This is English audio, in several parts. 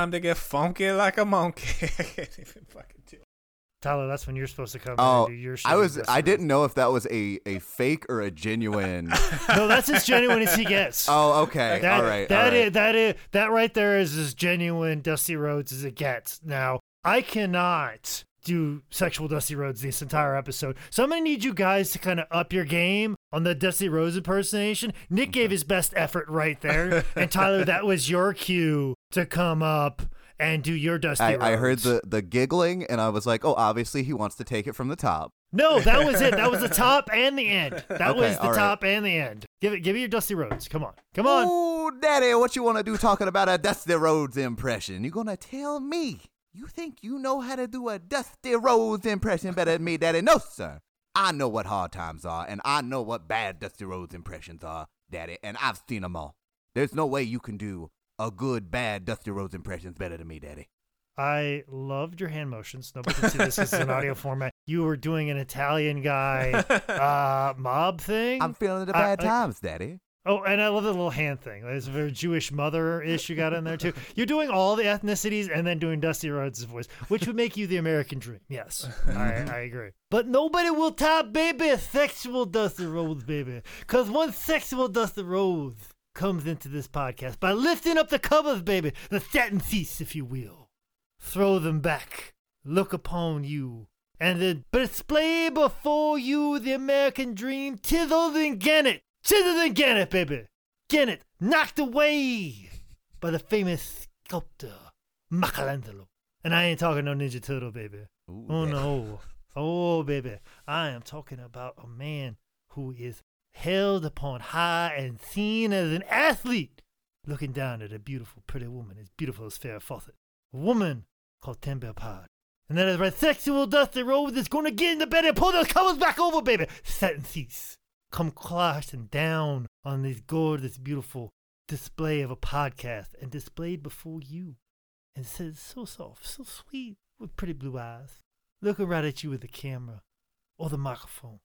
baby, it's time to get funky like a monkey. I can't even fucking do it. Tyler, that's when you're supposed to come Oh, in and do your I was. I didn't know if that was a a fake or a genuine. No, that's as genuine as he gets. oh, okay. That, all right. that all right. is- that is that right there is as genuine Dusty Rhodes as it gets. Now, I cannot do sexual Dusty Rhodes this entire episode. So I'm gonna need you guys to kind of up your game on the Dusty Rhodes impersonation. Nick gave his best effort right there. and Tyler, that was your cue to come up and do your Dusty I, I heard the the giggling and I was like, oh, obviously he wants to take it from the top. No, that was it. That was the top and the end. That Okay, was the all right. top and the end. Give it give me your Dusty Rhodes. Come on. Come on. Oh, daddy, what you want to do talking about a Dusty Rhodes impression? You gonna tell me? You think you know how to do a Dusty Rhodes impression better than me, daddy? No, sir. I know what hard times are, and I know what bad Dusty Rhodes impressions are, daddy, and I've seen them all. There's no way you can do a good, bad Dusty Rhodes impressions better than me, daddy. I loved your hand motions. Nobody can see this. Is an audio format. You were doing an Italian guy uh, mob thing. I'm feeling the I- bad I- times, daddy. oh, and I love the little hand thing. There's a very Jewish mother ish you got in there too. You're doing all the ethnicities and then doing Dusty Rhodes' voice, which would make you the American dream. Yes, I, I agree. But nobody will top baby a sexual Dusty Rhodes, baby. Because one sexual Dusty Rhodes comes into this podcast by lifting up the covers, baby, the satin seats, if you will. Throw them back. Look upon you. And then display before you the American dream, tizzled and Gannett. Tizzled and Gannett, baby. Gannett, knocked away by the famous sculptor, Michelangelo. And I ain't talking no Ninja Turtle, baby. Ooh, Oh daddy. no. Oh baby. I am talking about a man who is held upon high and seen as an athlete, looking down at a beautiful, pretty woman as beautiful as Farrah Fawcett. A woman called Timbo Pod. And that is right, sexual Dusty Rhodes is gonna get in the bed and pull those covers back over, baby. Satin seats. Come clashing down on this gorgeous, beautiful display of a podcast and displayed before you. And says so soft, so sweet, with pretty blue eyes looking right at you with the camera or the microphone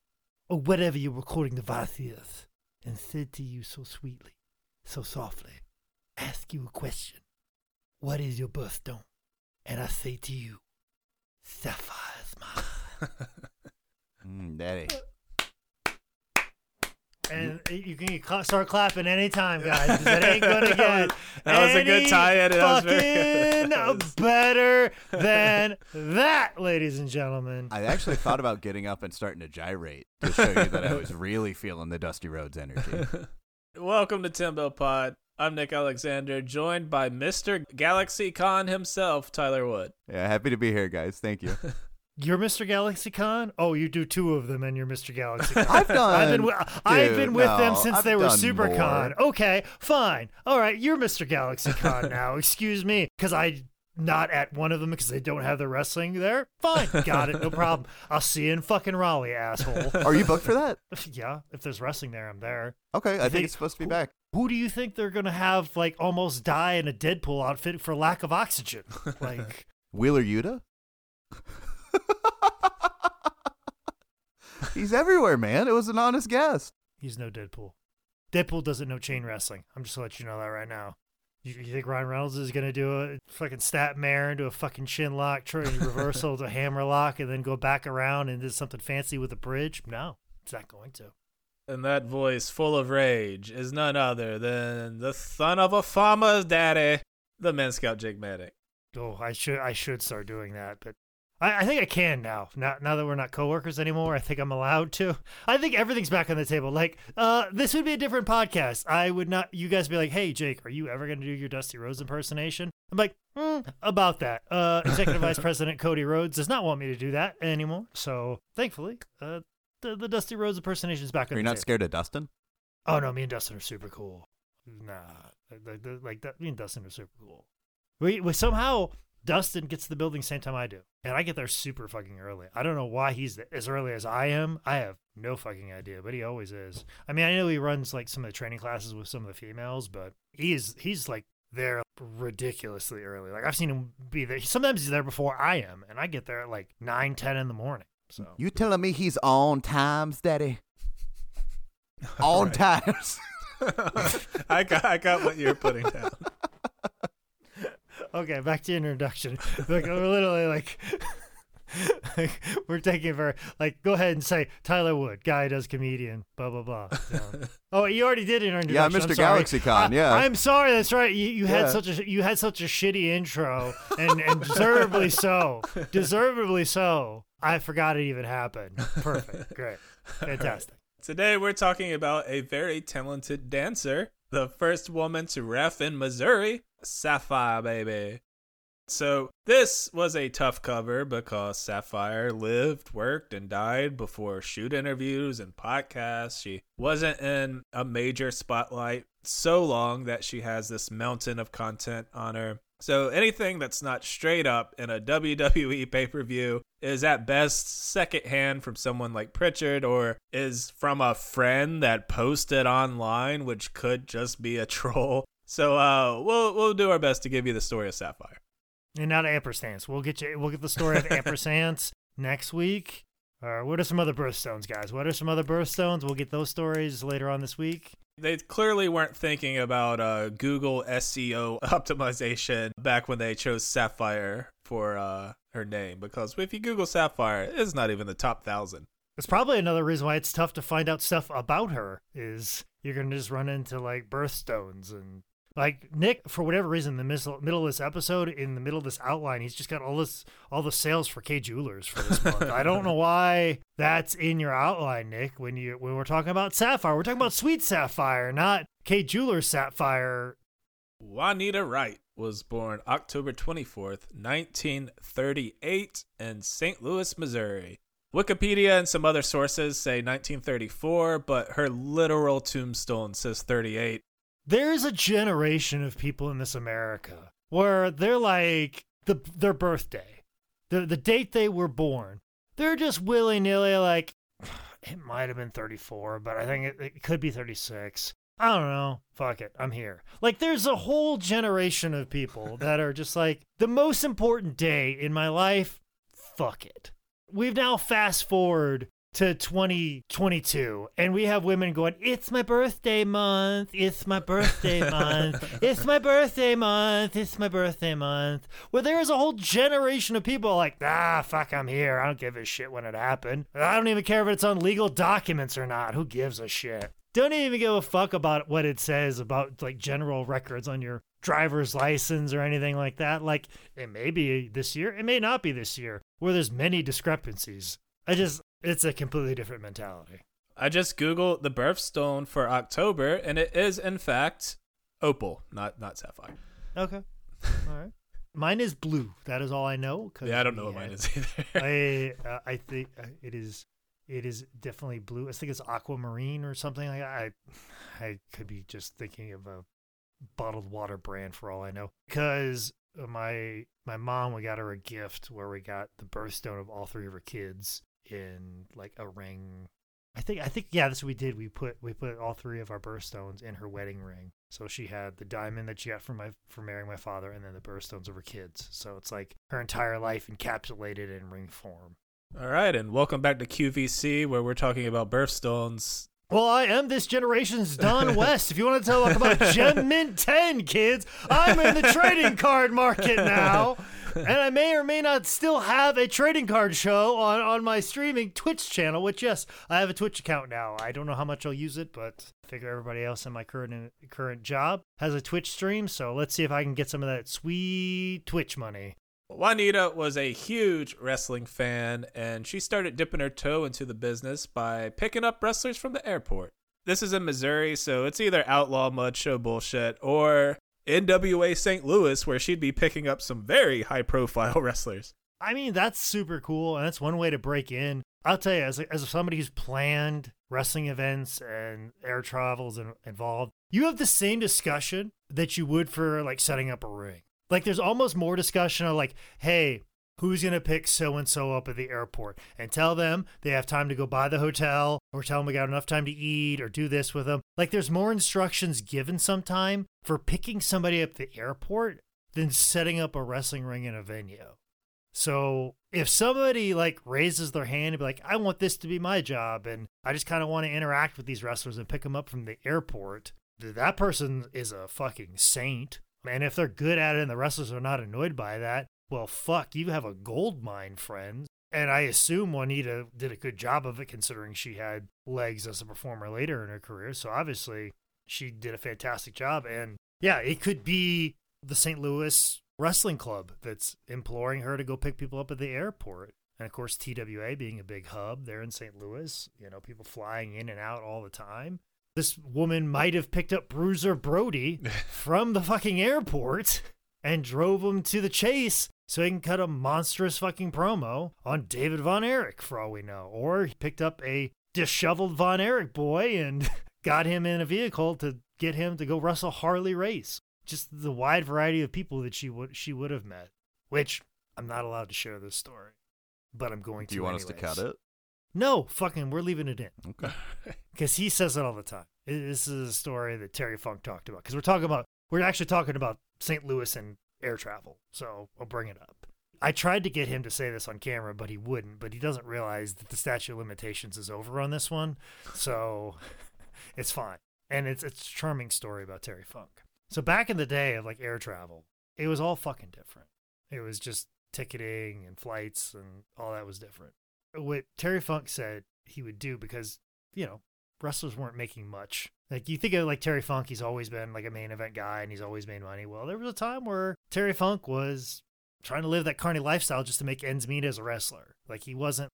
or whatever your recording device is and said to you so sweetly, so softly, ask you a question. What is your birthstone? And I say to you, sapphire smile. Mm, daddy. And you can cla- start clapping anytime, guys. That ain't gonna get that was a good any tie-in. That was very good. fucking That was- better than that, ladies and gentlemen. I actually thought about getting up and starting to gyrate to show you that I was really feeling the Dusty Rhodes energy. Welcome to Timbo Pod. I'm Nick Alexander, joined by Mr. Galaxy Con himself, Tyler Wood. Yeah, happy to be here, guys. Thank you. You're Mr. Galaxy Con? Oh, you do two of them, and you're Mr. Galaxy Con. I've done. I've been wi- I've been with them since I've they were SuperCon. more. Okay, fine. All right, you're Mr. Galaxy Con now. Excuse me, because I not at one of them because they don't have the wrestling there. Fine, got it, no problem. I'll see you in fucking Raleigh, asshole. Are you booked for that? yeah, if there's wrestling there, I'm there. Okay, I think- think it's supposed to be back. Who do you think they're gonna have like almost die in a Deadpool outfit for lack of oxygen? Like. Wheeler Yuta? He's everywhere, man. It was an honest guess. He's no Deadpool. Deadpool doesn't know chain wrestling. I'm just gonna let you know that right now. You, you think Ryan Reynolds is gonna do a fucking snap mare into a fucking chin lock, try reversal to hammer lock, and then go back around and do something fancy with a bridge? No, it's not going to. And that voice full of rage is none other than the son of a farmer's daddy, the men scout Jake Maddock. Oh, I should I should start doing that, but I, I think I can now. Now now that we're not coworkers anymore, I think I'm allowed to. I think everything's back on the table. Like, uh, this would be a different podcast. I would not. You guys be like, "Hey, Jake, are you ever going to do your Dusty Rhodes impersonation?" I'm like, hmm, about that. Uh, Executive Vice President Cody Rhodes does not want me to do that anymore. So thankfully, uh, the, the Dusty Rhodes impersonation is back on Are you not table. scared of Dustin? Oh no, me and Dustin are super cool. Nah, like, like, like that. Me and Dustin are super cool. We, we somehow Dustin gets to the building same time I do, and I get there super fucking early. I don't know why he's th- as early as I am. I have no fucking idea, but he always is. I mean, I know he runs like some of the training classes with some of the females, but he is he's like there ridiculously early. Like I've seen him be there. Sometimes he's there before I am, and I get there at like nine, ten in the morning. So You telling me he's on times, Daddy? On times. I got, I got what you're putting down. Okay, back to your introduction. Like we're literally like, like we're taking for like go ahead and say Tyler Wood, guy does comedian, blah blah blah. So- oh, you already did your Yeah, introduction. I'm Mr. sorry. GalaxyCon, yeah. I'm sorry. That's right. You, you had such a you had such a shitty intro, and, and deservedly so. Deservedly so. I forgot it even happened. Perfect. Great. Fantastic. Today we're talking about a very talented dancer, the first woman to ref in Missouri, Sapphire Baby. So, this was a tough cover because Sapphire lived, worked, and died before shoot interviews and podcasts. She wasn't in a major spotlight so long that she has this mountain of content on her. So, anything that's not straight up in a WWE pay per view is at best secondhand from someone like Prichard or is from a friend that posted online, which could just be a troll. So, uh, we'll, we'll do our best to give you the story of Sapphire. And not ampersands. We'll get you. We'll get the story of ampersands next week. Uh, what are some other birthstones, guys? What are some other birthstones? We'll get those stories later on this week. They clearly weren't thinking about uh, Google SEO optimization back when they chose Sapphire for uh, her name, because if you Google Sapphire, it's not even the top thousand. It's probably another reason why it's tough to find out stuff about her. Is you're gonna just run into like birthstones and like Nick for whatever reason the middle middle of this episode in the middle of this outline he's just got all this all the sales for Kay Jewelers for this month. I don't know why that's in your outline, Nick. When you when we're talking about Sapphire, we're talking about Sweet Sapphire, not Kay Jewelers Sapphire. Juanita Wright was born October 24th, 1938, in St. Louis, Missouri. Wikipedia and some other sources say 1934, but her literal tombstone says 38. There's a generation of people in this America where they're like the their birthday, the the date they were born. They're just willy nilly like it might have been 34, but I think it, it could be 36. I don't know. Fuck it. I'm here. Like, there's a whole generation of people that are just like, the most important day in my life, fuck it. We've now fast forward to 2022 and we have women going it's my birthday month it's my birthday month it's my birthday month it's my birthday month. Where there is a whole generation of people like ah fuck i'm here. I don't give a shit when it happened. I don't even care if it's on legal documents or not. Who gives a shit? Don't even give a fuck about what it says about like general records on your driver's license or anything like that. Like it may be this year it may not be this year where there's many discrepancies. I just it's a completely different mentality. I just googled the birthstone for October, and it is in fact opal, not not sapphire. Okay. All right. Mine is blue. That is all I know. Yeah, I don't know what mine is either. I uh, I think uh, it is it is definitely blue. I think it's aquamarine or something like that. I I could be just thinking of a bottled water brand for all I know. Because my my mom, we got her a gift where we got the birthstone of all three of her kids in like a ring. I think I think yeah, that's what we did. We put we put all three of our birthstones in her wedding ring. So she had the diamond that she got from my for marrying my father, and then the birthstones of her kids. So it's like her entire life encapsulated in ring form. All right, and welcome back to QVC, where we're talking about birthstones. Well, I am this generation's Don West. If you want to talk about Gem Mint 10, kids, I'm in the trading card market now. And I may or may not still have a trading card show on, on my streaming Twitch channel, which, yes, I have a Twitch account now. I don't know how much I'll use it, but I figure everybody else in my current current job has a Twitch stream. So let's see if I can get some of that sweet Twitch money. Juanita was a huge wrestling fan, and she started dipping her toe into the business by picking up wrestlers from the airport. This is in Missouri, so it's either outlaw mud show bullshit or NWA St. Louis, where she'd be picking up some very high profile wrestlers. I mean, that's super cool, and that's one way to break in. I'll tell you, as, as somebody who's planned wrestling events and air travels and involved, you have the same discussion that you would for like setting up a ring. Like, there's almost more discussion of like, hey, who's going to pick so and so up at the airport and tell them they have time to go buy the hotel or tell them we got enough time to eat or do this with them. Like, there's more instructions given sometime for picking somebody up at the airport than setting up a wrestling ring in a venue. So if somebody like raises their hand and be like, I want this to be my job and I just kind of want to interact with these wrestlers and pick them up from the airport, that person is a fucking saint. And if they're good at it and the wrestlers are not annoyed by that, well, fuck, you have a gold mine, friend. And I assume Juanita did a good job of it considering she had legs as a performer later in her career. So obviously she did a fantastic job. And yeah, it could be the St. Louis Wrestling Club that's imploring her to go pick people up at the airport. And of course, TWA being a big hub there in St. Louis, you know, people flying in and out all the time. This woman might have picked up Bruiser Brody from the fucking airport and drove him to the chase so he can cut a monstrous fucking promo on David Von Erich, for all we know. Or he picked up a disheveled Von Erich boy and got him in a vehicle to get him to go wrestle Harley Race. Just the wide variety of people that she would she would have met. Which I'm not allowed to share this story, but I'm going to. Do you want us to cut it? No, fucking, we're leaving it in Okay. because he says it all the time. This is a story that Terry Funk talked about because we're talking about we're actually talking about St. Louis and air travel. So I'll bring it up. I tried to get him to say this on camera, but he wouldn't. But he doesn't realize that the statute of limitations is over on this one, so it's fine. And it's it's a charming story about Terry Funk. So back in the day of like air travel, it was all fucking different. It was just ticketing and flights and all that was different. What Terry Funk said he would do because you know wrestlers weren't making much. Like you think of like Terry Funk, he's always been like a main event guy and he's always made money. Well, there was a time where Terry Funk was trying to live that carny lifestyle just to make ends meet as a wrestler. Like he wasn't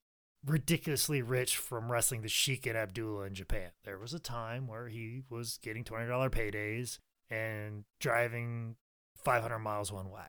ridiculously rich from wrestling the Sheik and Abdullah in Japan. There was a time where he was getting twenty dollar paydays and driving five hundred miles one way.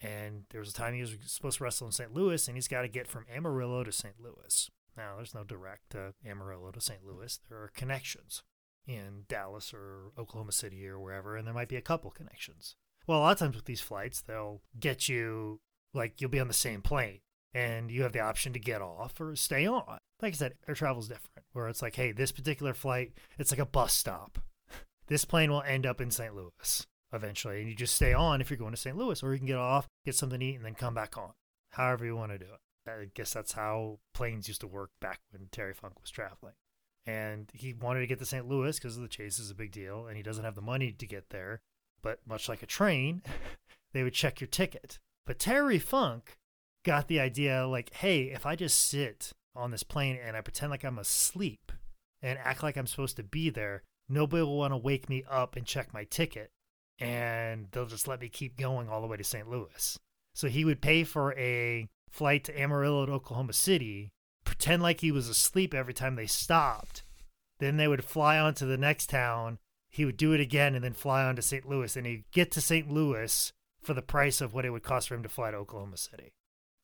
And there was a time he was supposed to wrestle in St. Louis, and he's got to get from Amarillo to St. Louis. Now, there's no direct Amarillo to St. Louis. There are connections in Dallas or Oklahoma City or wherever, and there might be a couple connections. Well, a lot of times with these flights, they'll get you, like, you'll be on the same plane, and you have the option to get off or stay on. Like I said, air travel's different, where it's like, hey, this particular flight, it's like a bus stop. This plane will end up in St. Louis eventually, and you just stay on if you're going to St. Louis, or you can get off, get something to eat, and then come back on. However you want to do it. I guess that's how planes used to work back when Terry Funk was traveling. And he wanted to get to St. Louis because the chase is a big deal, and he doesn't have the money to get there. But much like a train, they would check your ticket. But Terry Funk got the idea like, hey, if I just sit on this plane and I pretend like I'm asleep and act like I'm supposed to be there, nobody will want to wake me up and check my ticket and they'll just let me keep going all the way to St. Louis. So he would pay for a flight to Amarillo to Oklahoma City, pretend like he was asleep every time they stopped. Then they would fly on to the next town. He would do it again and then fly on to St. Louis. And he'd get to St. Louis for the price of what it would cost for him to fly to Oklahoma City.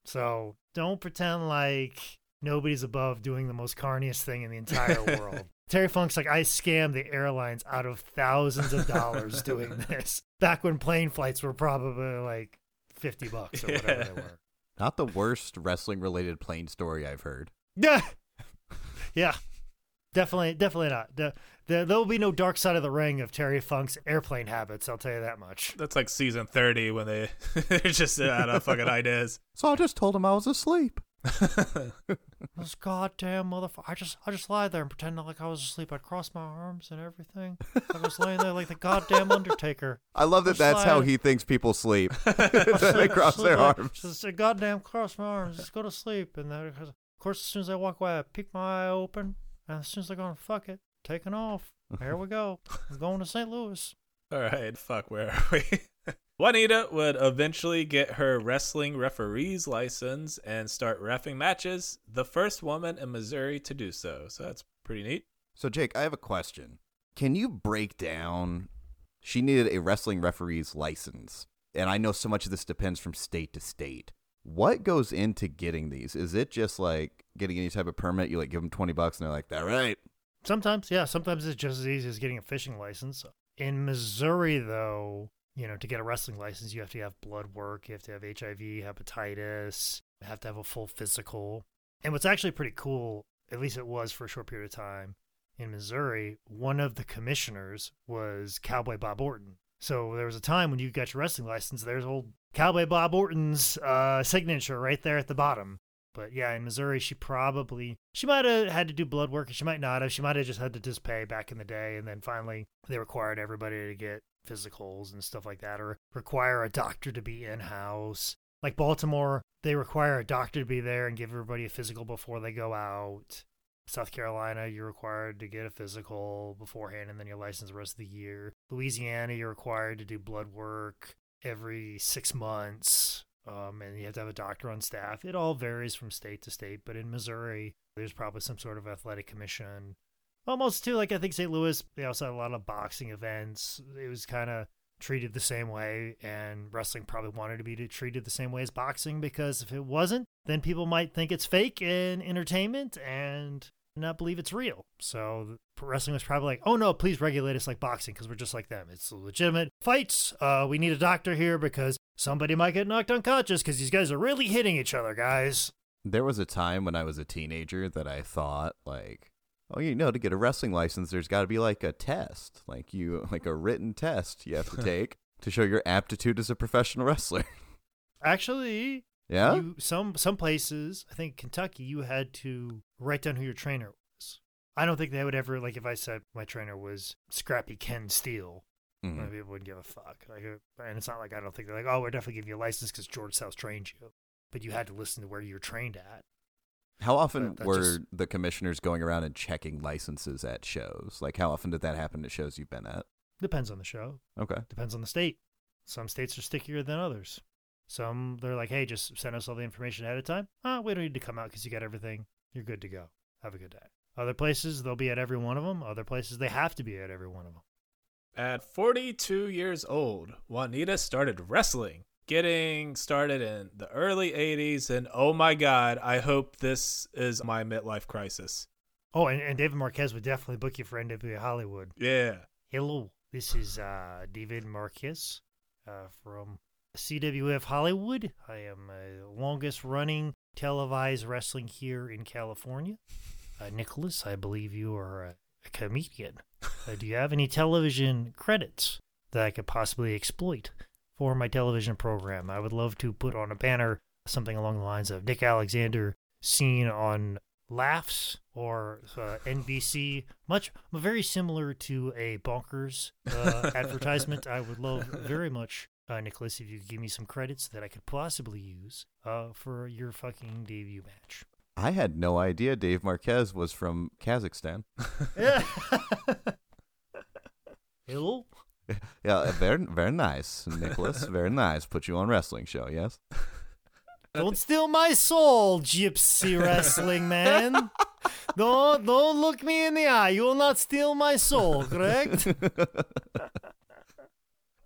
So don't pretend like nobody's above doing the most carniest thing in the entire world. Terry Funk's like, I scammed the airlines out of thousands of dollars doing this. Back when plane flights were probably like 50 bucks or whatever Yeah. they were. Not the worst wrestling related plane story I've heard. Yeah. yeah. Definitely, definitely not. The, the, there'll be no dark side of the ring of Terry Funk's airplane habits. I'll tell you that much. That's like season 30 when they they're just out of fucking ideas. So I just told him I was asleep. This goddamn motherfucker! I just, I just lie there and pretend like I was asleep. I'd cross my arms and everything. I was laying there like the goddamn Undertaker. I love that Just that's how he thinks people sleep. they cross their arms. Just say, goddamn, cross my arms. Just go to sleep. And then, of course, as soon as I walk away, I peek my eye open. And as soon as I go, fuck it, taking off. Here we go. I'm going to St. Louis. All right, fuck, where are we? Juanita would eventually get her wrestling referee's license and start refing matches, the first woman in Missouri to do so. So that's pretty neat. So, Jake, I have a question. Can you break down? She needed a wrestling referee's license. And I know so much of this depends from state to state. What goes into getting these? Is it just like getting any type of permit? You like give them 20 bucks and they're like, that right? Sometimes, yeah, sometimes it's just as easy as getting a fishing license. In Missouri, though, you know, to get a wrestling license, you have to have blood work, you have to have HIV, hepatitis, you have to have a full physical. And what's actually pretty cool, at least it was for a short period of time in Missouri, one of the commissioners was Cowboy Bob Orton. So there was a time when you got your wrestling license, there's old Cowboy Bob Orton's uh, signature right there at the bottom. But yeah, in Missouri, she probably she might have had to do blood work, and she might not have. She might have just had to just pay back in the day, and then finally they required everybody to get physicals and stuff like that, or require a doctor to be in house. Like Baltimore, they require a doctor to be there and give everybody a physical before they go out. South Carolina, you're required to get a physical beforehand and then you're licensed the rest of the year. Louisiana, you're required to do blood work every six months. Um, and you have to have a doctor on staff. It all varies from state to state, but in Missouri, there's probably some sort of athletic commission. Almost too, like I think St. Louis, they also had a lot of boxing events. It was kind of treated the same way, and wrestling probably wanted to be treated the same way as boxing because if it wasn't, then people might think it's fake and entertainment and not believe it's real. So wrestling was probably like, oh no, please regulate us like boxing because we're just like them. It's legitimate fights. Uh, we need a doctor here because somebody might get knocked unconscious because these guys are really hitting each other, guys. There was a time when I was a teenager that I thought like, oh, you know, to get a wrestling license, there's got to be like a test, like you, like a written test you have to take to show your aptitude as a professional wrestler. Actually, yeah. You, some some places, I think Kentucky, you had to write down who your trainer was. I don't think they would ever like if I said my trainer was Scrappy Ken Steele. Mm-hmm. People wouldn't give a fuck. Like, uh, and it's not like I don't think they're like, oh, we're definitely giving you a license because George South trained you, but you had to listen to where you were trained at. How often were just, the commissioners going around and checking licenses at shows? Like, how often did that happen at shows you've been at? Depends on the show. Okay. Depends on the state. Some states are stickier than others. Some they're like, hey, just send us all the information ahead of time. Ah, we don't need to come out because you got everything. You're good to go. Have a good day. Other places they'll be at every one of them. Other places they have to be at every one of them. At 42 years old, Juanita started wrestling, getting started in the early 80s. And oh my God, I hope this is my midlife crisis. Oh, and, and David Marquez would definitely book you for NWA Hollywood. Yeah. Hello, this is uh, David Marquez uh, from CWF Hollywood. I am uh, longest running televised wrestling here in California. Uh, Nicholas, I believe you are a, a comedian. Uh, do you have any television credits that I could possibly exploit for my television program? I would love to put on a banner something along the lines of Nick Alexander seen on Laughs or uh, NBC, much very similar to a Bonkers uh, advertisement. I would love very much uh, Nicholas, if you could give me some credits that I could possibly use uh, for your fucking debut match. I had no idea Dave Marquez was from Kazakhstan. Hello? Yeah, uh, very very nice, Nicholas. Very nice. Put you on wrestling show, yes? Don't steal my soul, gypsy wrestling man. don't don't look me in the eye. You will not steal my soul, correct?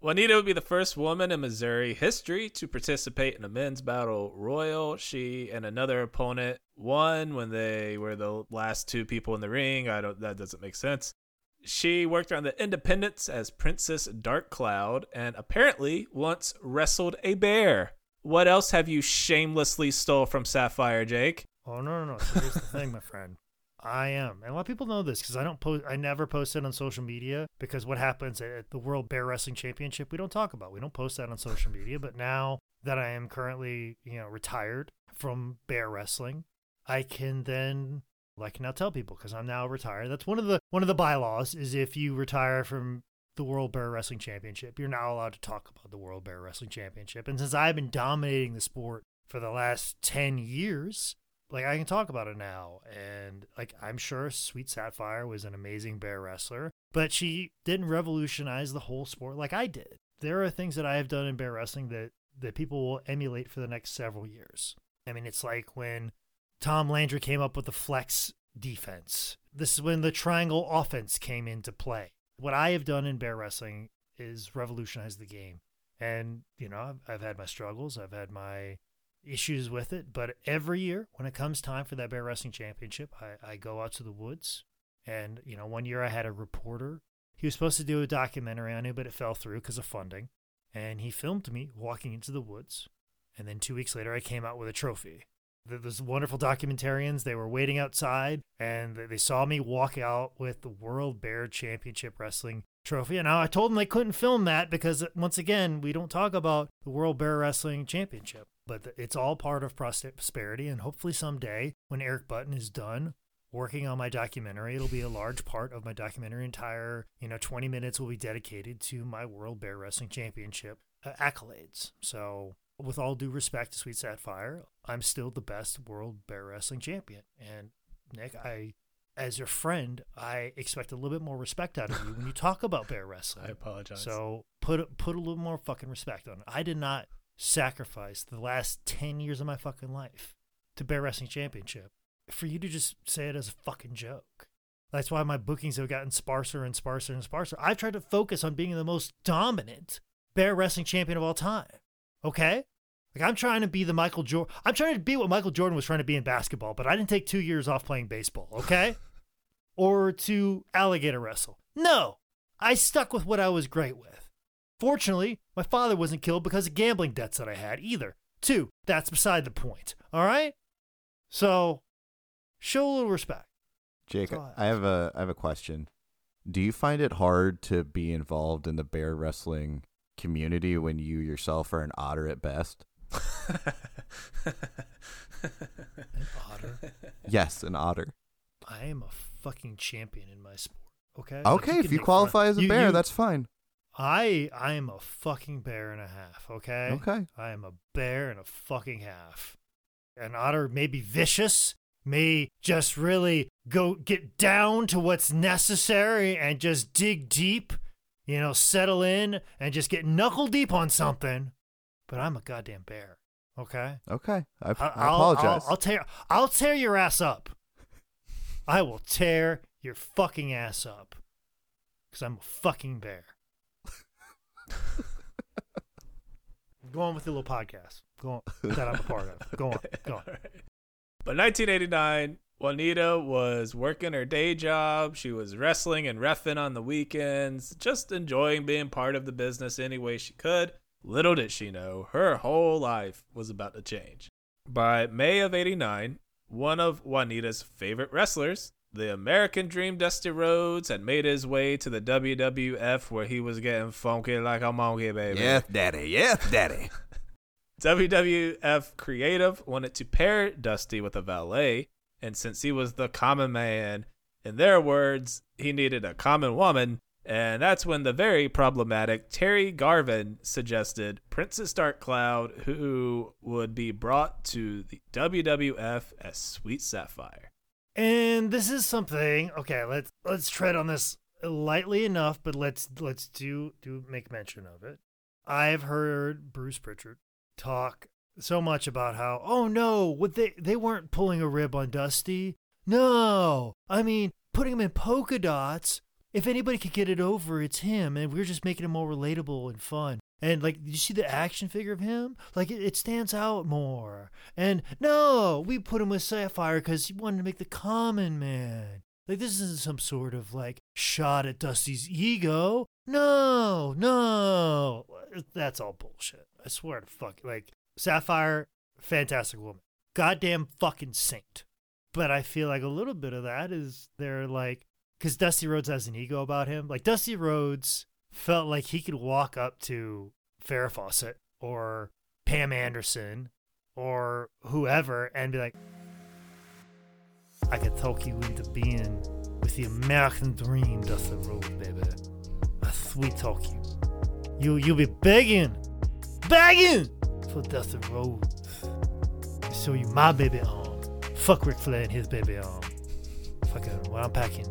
Juanita would be the first woman in Missouri history to participate in a men's battle royal. She and another opponent won when they were the last two people in the ring. I don't that doesn't make sense. She worked on the independents as Princess Dark Cloud and apparently once wrestled a bear. What else have you shamelessly stole from Sapphire, Jake? Oh no no no! So here's the thing, my friend. I am. And a lot of people know this because I don't post, I never post it on social media because what happens at the World Bear Wrestling Championship, we don't talk about. We don't post that on social media. But now that I am currently, you know, retired from bear wrestling, I can then, I can now tell people because I'm now retired. That's one of the, one of the bylaws is if you retire from the World Bear Wrestling Championship, you're now allowed to talk about the World Bear Wrestling Championship. And since I've been dominating the sport for the last 10 years, like I can talk about it now. And like I'm sure Sweet Sapphire was an amazing bear wrestler, but she didn't revolutionize the whole sport like I did. There are things that I have done in bear wrestling that that people will emulate for the next several years. I mean, it's like when Tom Landry came up with the flex defense. This is when the triangle offense came into play. What I have done in bear wrestling is revolutionize the game. And, you know, I've, I've had my struggles, I've had my issues with it. But every year, when it comes time for that bear wrestling championship, I, I go out to the woods. And, you know, one year I had a reporter. He was supposed to do a documentary on it, but it fell through because of funding. And he filmed me walking into the woods. And then two weeks later, I came out with a trophy. Those wonderful documentarians, they were waiting outside and they saw me walk out with the World Bear Championship Wrestling trophy. And I told them they couldn't film that because, once again, we don't talk about the World Bear Wrestling Championship but it's all part of prosperity. And hopefully someday, when Eric Button is done working on my documentary. It'll be a large part of my documentary. Entire, you know, 20 minutes will be dedicated to my World Bear Wrestling Championship uh, accolades. So, with all due respect to Sweet Sapphire, I'm still the best World Bear Wrestling Champion. And Nick, I, as your friend, I expect a little bit more respect out of you when you talk about bear wrestling. I apologize. So put put a little more fucking respect on it. I did not sacrifice the last ten years of my fucking life to Bear Wrestling Championship for you to just say it as a fucking joke. That's why my bookings have gotten sparser and sparser and sparser. I've tried to focus on being the most dominant bear wrestling champion of all time. Okay? Like I'm trying to be the Michael Jordan. I'm trying to be what Michael Jordan was trying to be in basketball, but I didn't take two years off playing baseball. Okay? or to alligator wrestle. No, I stuck with what I was great with. Fortunately, my father wasn't killed because of gambling debts that I had either. Two, that's beside the point. All right? So, show a little respect. Jake, I I have a I have a question. Do you find it hard to be involved in the bear wrestling community when you yourself are an otter at best? An otter. Yes, an otter. I am a fucking champion in my sport. Okay. Like, Okay, if you qualify fun- as a you- bear, you- that's fine. I I am a fucking bear and a half. Okay. Okay. I am a bear and a fucking half. An otter may be vicious, may just really go get down to what's necessary and just dig deep, you know, settle in and just get knuckle deep on something. But I'm a goddamn bear. Okay. Okay. I, I I- apologize. I'll, I'll tear. I'll tear your ass up. I will tear your fucking ass up. Cause I'm a fucking bear. Go on with the little podcast. Go on that I'm a part of. Go on. Go on. But 1989, Juanita was working her day job. She was wrestling and refing on the weekends, just enjoying being part of the business any way she could. Little did she know, her whole life was about to change. By May of 89, one of Juanita's favorite wrestlers, the American Dream Dusty Rhodes, had made his way to the WWF where he was getting funky like a monkey, baby. yes, daddy. Yes, daddy. WWF Creative wanted to pair Dusty with a valet, and since he was the common man, in their words, he needed a common woman, and that's when the very problematic Terry Garvin suggested Princess Dark Cloud, who would be brought to the WWF as Sweet Sapphire. And this is something. Okay, let's let's tread on this lightly enough, but let's let's do do make mention of it. I've heard Bruce Prichard talk so much about how oh no, what they they weren't pulling a rib on Dusty. No, I mean putting him in polka dots. If anybody could get it over, it's him, and we're just making him more relatable and fun. And like, you see the action figure of him? Like, it, it stands out more. And no, we put him with Sapphire because he wanted to make the common man. Like, this isn't some sort of like shot at Dusty's ego. No, no, that's all bullshit. I swear to fuck. Like, Sapphire, fantastic woman, goddamn fucking saint. But I feel like a little bit of that is they're like, because Dusty Rhodes has an ego about him. Like Dusty Rhodes felt like he could walk up to Farrah Fawcett or Pam Anderson or whoever and be like, I could talk you into being with the American dream, Dusty Rhodes, baby. I sweet talk you. You you'll be begging, begging for Dusty Rhodes to show you my baby arm. Fuck Ric Flair and his baby arm. Fucking what I'm packing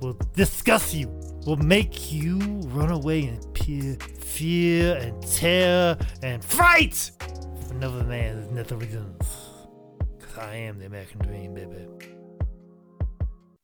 We'll discuss you, We'll make you run away in pure fear and terror and fright of another man's netherlands. Because I am the American dream, baby.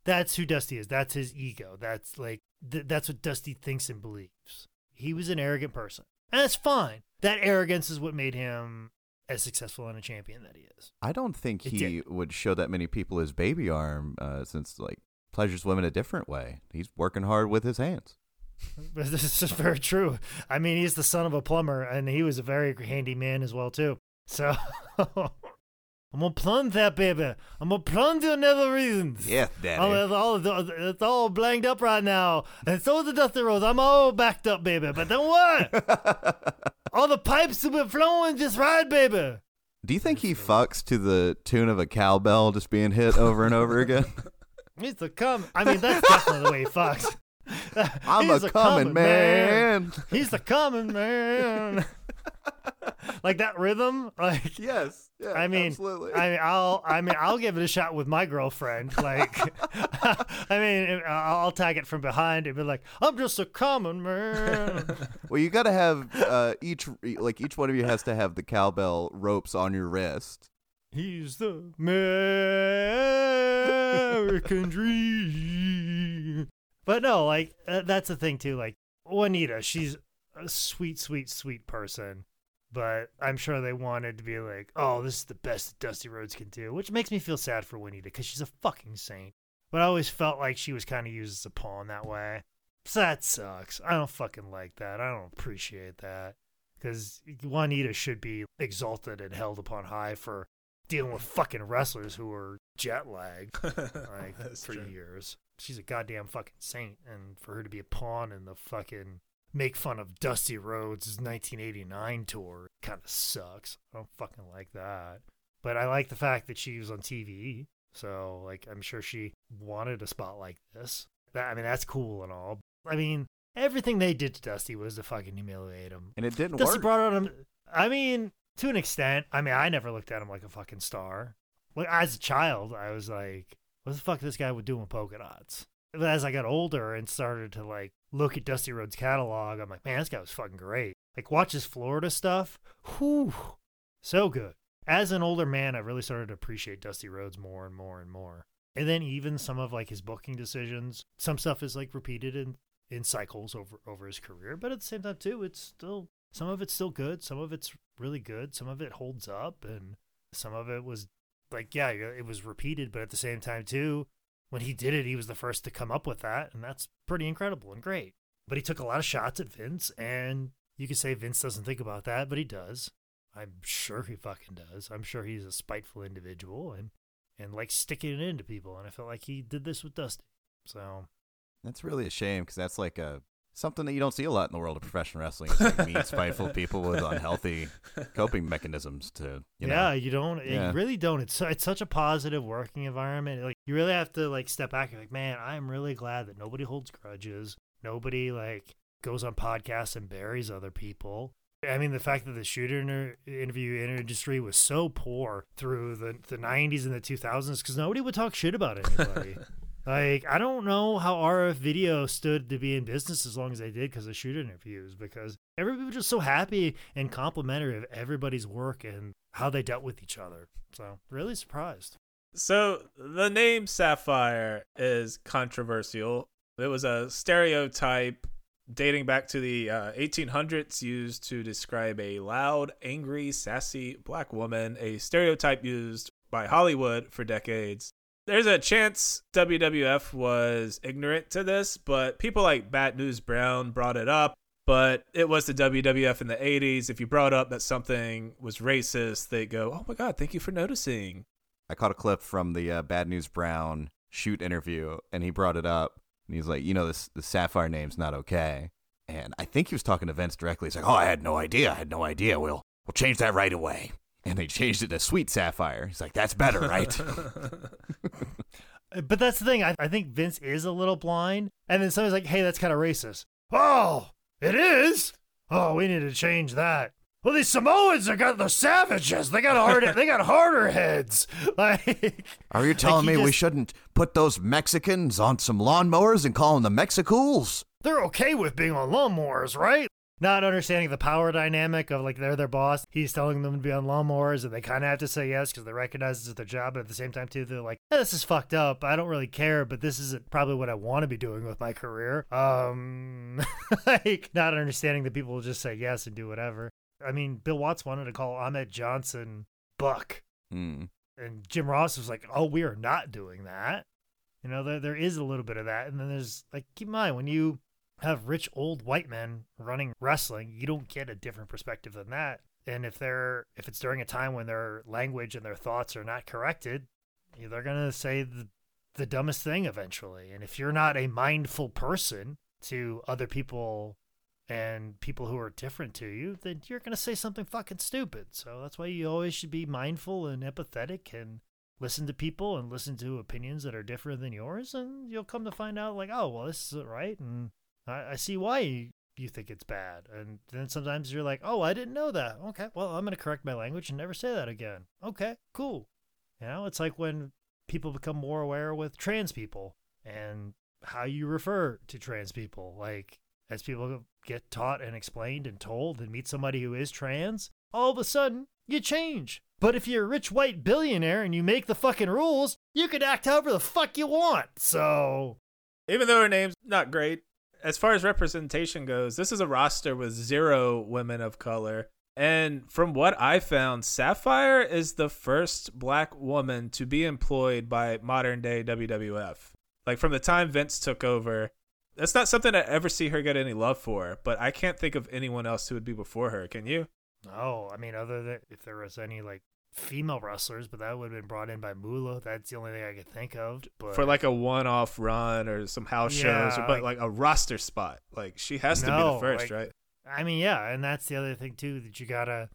That's who Dusty is. That's his ego. That's like, th- that's what Dusty thinks and believes. He was an arrogant person. And that's fine. That arrogance is what made him as successful and a champion that he is. I don't think It he did. would show that many people his baby arm, uh, since like pleasures women a different way. He's working hard with his hands. This is just very true. I mean, he's the son of a plumber, and he was a very handy man as well too. So I'm gonna plunge that baby. I'm gonna plunge your nether reasons. Yes, Oh, daddy. it's all it's all blanked up right now, and so is the Dusty Rose. I'm all backed up, baby. But don't worry, all the pipes have been flowing just right, baby. Do you think he fucks to the tune of a cowbell just being hit over and over again? He's the cum. I mean, that's definitely the way he fucks. I'm He's a coming man. He's the coming man. like that rhythm, like Yes. Yeah. I mean, absolutely. I mean, I'll, I mean, I'll give it a shot with my girlfriend. Like, I mean, I'll I'll tag it from behind and be like, "I'm just a common man." well, you got to have uh, each like each one of you has to have the cowbell ropes on your wrist. He's the American dream. But no, like uh, that's the thing too. Like Juanita, she's a sweet, sweet, sweet person. But I'm sure they wanted to be like, "Oh, this is the best that Dusty Rhodes can do," which makes me feel sad for Juanita because she's a fucking saint. But I always felt like she was kind of used as a pawn that way. So that sucks. I don't fucking like that. I don't appreciate that because Juanita should be exalted and held upon high for dealing with fucking wrestlers who are jet lagged like for true. years. She's a goddamn fucking saint, and for her to be a pawn in the fucking make fun of Dusty Rhodes' 1989 tour kind of sucks. I don't fucking like that. But I like the fact that she was on TV, so like I'm sure she wanted a spot like this. That I mean that's cool and all. I mean everything they did to Dusty was to fucking humiliate him. And it didn't Dusty work. brought on him. I mean, to an extent. I mean, I never looked at him like a fucking star. Like as a child, I was like, "What the fuck this guy would do with polka dots?" But as I got older and started to like look at Dusty Rhodes' catalog, I'm like, "Man, this guy was fucking great." Like watch his Florida stuff. Whew, so good. As an older man, I really started to appreciate Dusty Rhodes more and more and more. And then even some of like his booking decisions, some stuff is like repeated in in cycles over over his career, but at the same time too, it's still some of it's still good, some of it's really good, some of it holds up, and some of it was like yeah, it was repeated, but at the same time too, when he did it, he was the first to come up with that, and that's pretty incredible and great. But he took a lot of shots at Vince, and you could say Vince doesn't think about that, but he does. I'm sure he fucking does. I'm sure he's a spiteful individual and and like sticking it into people, and I felt like he did this with Dusty. So That's really a shame because that's like a something that you don't see a lot in the world of professional wrestling. It's like mean, spiteful people with unhealthy coping mechanisms to you know. yeah, you don't. Yeah. You really don't. It's it's such a positive working environment. Like you really have to like step back. and like, man, I'm really glad that nobody holds grudges. Nobody like goes on podcasts and buries other people. I mean, the fact that the shooter inter- interview industry was so poor through the the 90s and the 2000s because nobody would talk shit about anybody. Like, I don't know how RF Video stood to be in business as long as they did because of shoot interviews, because everybody was just so happy and complimentary of everybody's work and how they dealt with each other. So, really surprised. So the name Sapphire is controversial. It was a stereotype dating back to the uh, 1800s used to describe a loud, angry, sassy black woman, a stereotype used by Hollywood for decades. There's a chance WWF was ignorant to this, but people like Bad News Brown brought it up. But it was the WWF in the 80s. If you brought up that something was racist, they go, Oh my God, thank you for noticing. I caught a clip from the uh, Bad News Brown shoot interview, and he brought it up, and he's like, you know, this the Sapphire name's not okay. And I think he was talking to Vince directly. He's like, oh, I had no idea. I had no idea. We'll we'll change that right away. And they changed it to Sweet Sapphire. He's like, that's better, right? But that's the thing. I, I think Vince is a little blind. And then somebody's like, hey, that's kind of racist. Oh, it is? Oh, we need to change that. Well, these Samoans are got the savages. They got hard. they got harder heads. Like, Are you telling he me we shouldn't put those Mexicans on some lawnmowers and call them the Mexicools? they're okay with being on lawnmowers, right? Not understanding the power dynamic of like they're their boss. He's telling them to be on lawnmowers, and they kind of have to say yes because they recognize it's their job. But at the same time, too, they're like, "Eh, "This is fucked up. I don't really care, but this isn't probably what I want to be doing with my career." Um, like not understanding that people will just say yes and do whatever. I mean, Bill Watts wanted to call Ahmed Johnson Buck, Hmm. and Jim Ross was like, "Oh, we are not doing that." You know, there there is a little bit of that, and then there's like, keep in mind when you have rich old white men running wrestling, you don't get a different perspective than that. And if they're if it's during a time when their language and their thoughts are not corrected, they're gonna say the the dumbest thing eventually. And if you're not a mindful person to other people and people who are different to you, then you're gonna say something fucking stupid. So that's why you always should be mindful and empathetic and listen to people and listen to opinions that are different than yours, and you'll come to find out, like, oh, well, this isn't right, and I, I see why you, think it's bad. And then sometimes you're like, oh, I didn't know that. Okay, well, I'm going to correct my language and never say that again. Okay, cool. You know, it's like when people become more aware with trans people and how you refer to trans people. Like, as people get taught and explained and told and meet somebody who is trans, all of a sudden you change. But if you're a rich white billionaire and you make the fucking rules, you could act however the fuck you want. So, Even though her name's not great, as far as representation goes, this is a roster with zero women of color. And from what I found, Sapphire is the first black woman to be employed by modern day WWF. Like from the time Vince took over, that's not something I ever see her get any love for, but I can't think of anyone else who would be before her. Can you? no, I mean, other than if there was any like female wrestlers, but that would have been brought in by Moolah. That's the only thing I could think of. But For like a one off run or some house shows, or, but like- like a roster spot. Like she has to be the first, like- right? I mean, yeah, and that's the other thing too that you gotta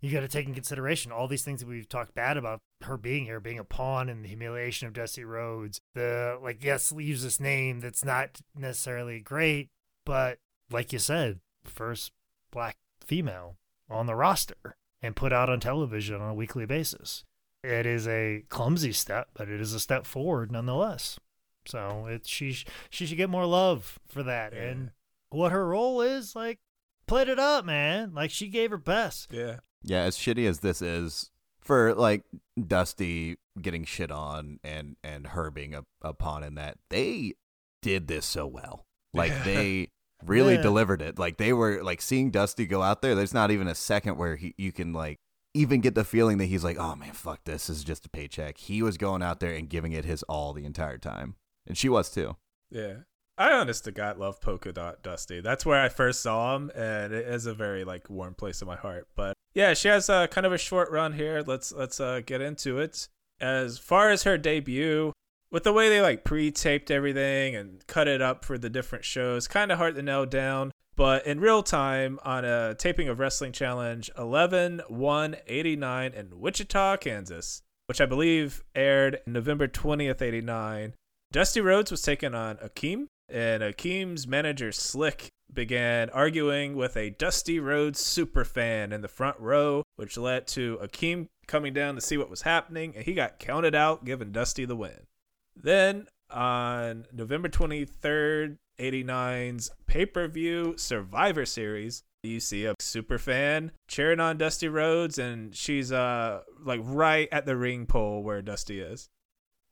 you gotta take in consideration all these things that we've talked bad about her being here, being a pawn in the humiliation of Dusty Rhodes. The like, yes, leaves this name that's not necessarily great, but like you said, first black female on the roster and put out on television on a weekly basis. It is a clumsy step, but it is a step forward nonetheless. So it she she should get more love for that. Yeah. And what her role is, like, played it up, man. Like she gave her best. Yeah. Yeah, as shitty as this is for like Dusty getting shit on and and her being a, a pawn in that, they did this so well. Like Yeah. they really Yeah. delivered it. Like they were like seeing Dusty go out there. There's not even a second where he you can like even get the feeling that he's like, oh man, fuck this. This is just a paycheck. He was going out there and giving it his all the entire time, and she was too. Yeah. I honest to God love Polka Dot Dusty. That's where I first saw him, and it is a very like warm place in my heart. But yeah, she has uh, kind of a short run here. Let's let's uh, get into it. As far as her debut, with the way they like pre-taped everything and cut it up for the different shows, kind of hard to nail down. But in real time, on a taping of Wrestling Challenge 11 1 89 in Wichita, Kansas, which I believe aired November 20th, 89, Dusty Rhodes was taken on Akeem, and Akeem's manager Slick began arguing with a Dusty Rhodes superfan in the front row, which led to Akeem coming down to see what was happening, and he got counted out, giving Dusty the win. Then on November 23rd, 89's pay per view Survivor Series, you see a super fan cheering on Dusty Rhodes, and she's uh like right at the ring pole where Dusty is.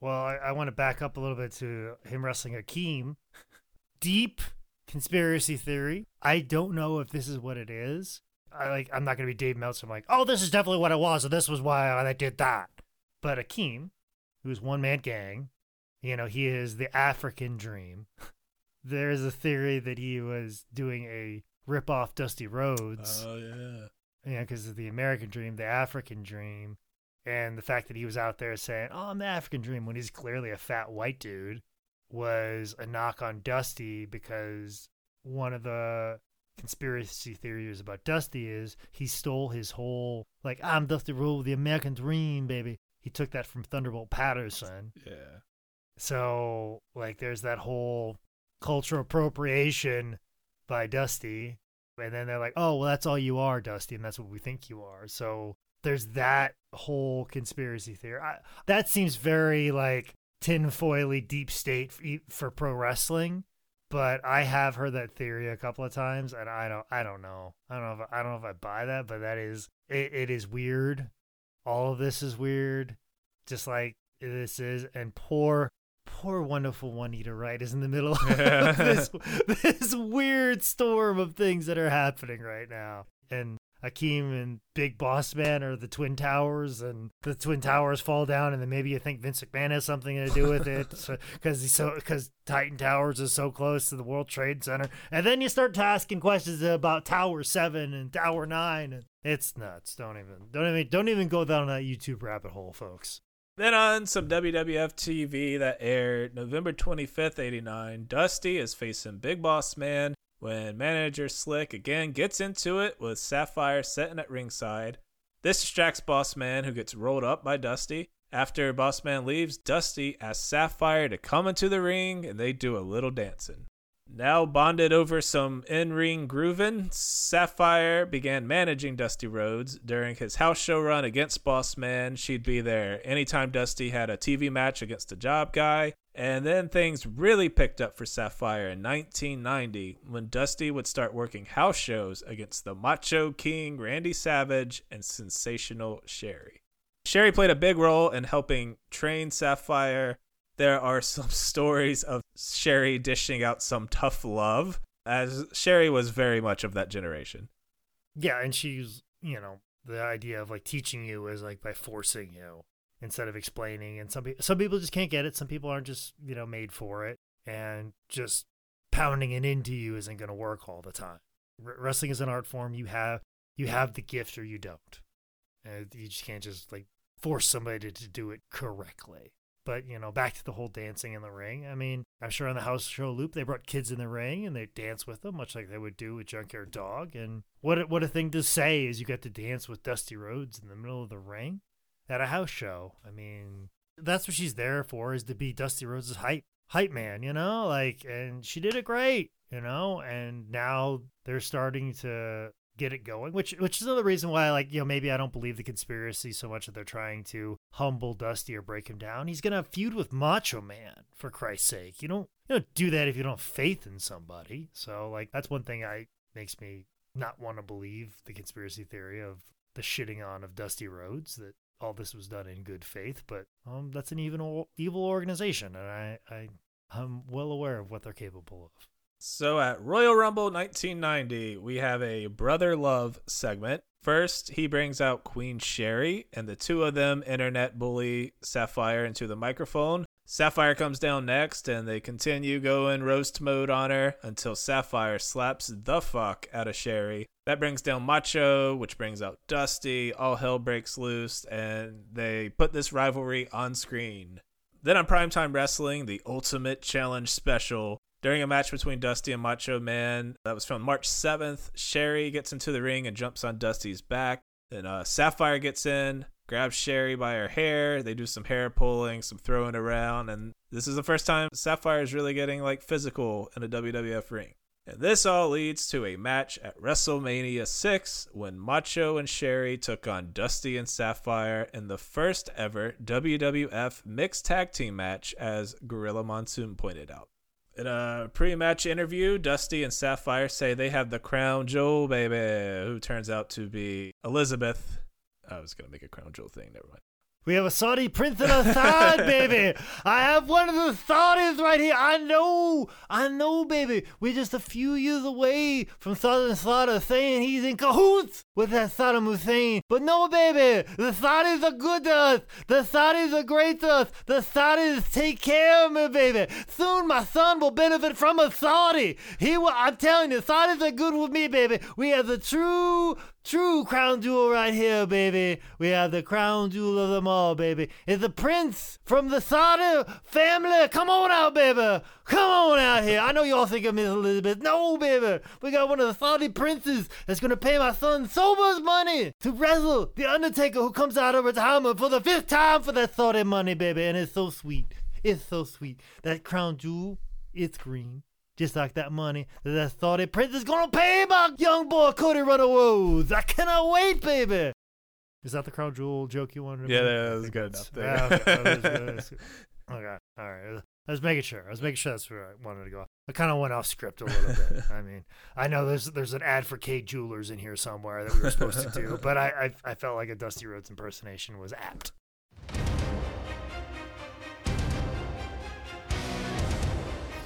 Well, I, I want to back up a little bit to him wrestling Akeem. Deep conspiracy theory. I don't know if this is what it is. I like. I'm not gonna be Dave Meltzer. I'm like, oh, this is definitely what it was, and this was why I did that. But Akeem, who's one man gang, you know, he is the African Dream. there is a theory that he was doing a rip off Dusty Rhodes. Oh yeah. Yeah, because of the American dream, the African dream, and the fact that he was out there saying, "Oh, I'm the African dream," when he's clearly a fat white dude, was a knock on Dusty because one of the conspiracy theories about Dusty is he stole his whole like I'm Dusty Rhodes, the American dream, baby. He took that from Thunderbolt Patterson. Yeah. So, like, there's that whole cultural appropriation by Dusty. And then they're like, oh, well, that's all you are, Dusty, and that's what we think you are. So there's that whole conspiracy theory. I, that seems very, like, tinfoily deep state for, pro wrestling. But I have heard that theory a couple of times, and I don't, I don't know. I don't know if I don't know if I buy that, but that is, it, it is weird. All of this is weird, just like this is. And poor, poor wonderful Juanita Wright is in the middle of this this weird storm of things that are happening right now. And Akeem and Big Boss Man are the Twin Towers, and the Twin Towers fall down, and then maybe you think Vince McMahon has something to do with it, because he's so because Titan Towers is so close to the World Trade Center, and then you start asking questions about Tower Seven and Tower Nine, and it's nuts. Don't even don't even don't even go down that YouTube rabbit hole, folks. Then on some WWF TV that aired November 25th, 89, Dusty is facing Big Boss Man when manager Slick again gets into it with Sapphire sitting at ringside. This distracts Boss Man, who gets rolled up by Dusty. After Boss Man leaves, Dusty asks Sapphire to come into the ring and they do a little dancing. Now bonded over some in ring grooving, Sapphire began managing Dusty Rhodes during his house show run against Boss Man. She'd be there anytime Dusty had a TV match against a job guy. And then things really picked up for Sapphire in 1990 when Dusty would start working house shows against the Macho King Randy Savage and Sensational Sherry. Sherry played a big role in helping train Sapphire there are some stories of Sherry dishing out some tough love, as Sherry was very much of that generation. Yeah, and she's, you know, the idea of like teaching you is like by forcing you instead of explaining. And some some people just can't get it. Some people aren't just, you know, made for it. And just pounding it into you isn't going to work all the time. R- wrestling is an art form. You have, you have the gift or you don't. And you just can't just like force somebody to do it correctly. But you know, back to the whole dancing in the ring. I mean, I'm sure on the house show loop they brought kids in the ring and they dance with them, much like they would do with Junkyard Dog. And what a, what a thing to say is you got to dance with Dusty Rhodes in the middle of the ring at a house show. I mean, that's what she's there for is to be Dusty Rhodes' hype hype man, you know? Like and she did it great, you know? And now they're starting to get it going, which which is another reason why like, you know, maybe I don't believe the conspiracy so much that they're trying to humble Dusty or break him down. He's gonna feud with Macho Man, for Christ's sake. You don't you don't do that if you don't have faith in somebody. So like that's one thing I makes me not want to believe the conspiracy theory of the shitting on of Dusty Rhodes that all this was done in good faith, but um, that's an evil evil organization, and I, I I'm well aware of what they're capable of. So at Royal Rumble 1990, we have a brother love segment. First, he brings out Queen Sherry, and the two of them internet bully Sapphire into the microphone. Sapphire comes down next, and they continue going roast mode on her until Sapphire slaps the fuck out of Sherry. That brings down Macho, which brings out Dusty. All hell breaks loose, and they put this rivalry on screen. Then on Primetime Wrestling, the Ultimate Challenge Special, during a match between Dusty and Macho Man that was from March 7th, Sherry gets into the ring and jumps on Dusty's back. Then uh, Sapphire gets in, grabs Sherry by her hair. They do some hair pulling, some throwing around, and this is the first time Sapphire is really getting like physical in a WWF ring. And this all leads to a match at WrestleMania 6 when Macho and Sherry took on Dusty and Sapphire in the first ever WWF mixed tag team match, as Gorilla Monsoon pointed out. In a pre match interview, Dusty and Sapphire say they have the crown jewel, baby, who turns out to be Elizabeth. I was to make a crown jewel thing, never mind. We have a Saudi prince and our side, baby. I have one of the Saudis right here. I know, I know, baby. We're just a few years away from Saddam Slaughter saying he's in cahoots with that Saddam Hussein. But no, baby, the Saudis are good to us. The Saudis are great to us. The Saudis take care of me, baby. Soon my son will benefit from a Saudi. He will. I'm telling you, Saudis are good with me, baby. We have the true true crown jewel right here, baby. We have the crown jewel of them all, baby. It's the prince from the Sada family. Come on out, baby. Come on out here. I know y'all think of Miss Elizabeth. No, baby. We got one of the Saudi princes that's going to pay my son so much money to wrestle the Undertaker who comes out of retirement for the fifth time for that Saudi money, baby. And it's so sweet. It's so sweet. That crown jewel, it's green just like that money that that Saudi prince is gonna pay my young boy Cody Rhodes. I cannot wait, baby. Is that the crown jewel joke you wanted to Yeah, make? that was good enough yeah, okay, that was good, that good. Okay, all right. I was making sure. I was making sure that's where I wanted to go. I kind of went off script a little bit. I mean, I know there's there's an ad for Kay Jewelers in here somewhere that we were supposed to do, but I, I I felt like a Dusty Rhodes impersonation was apt.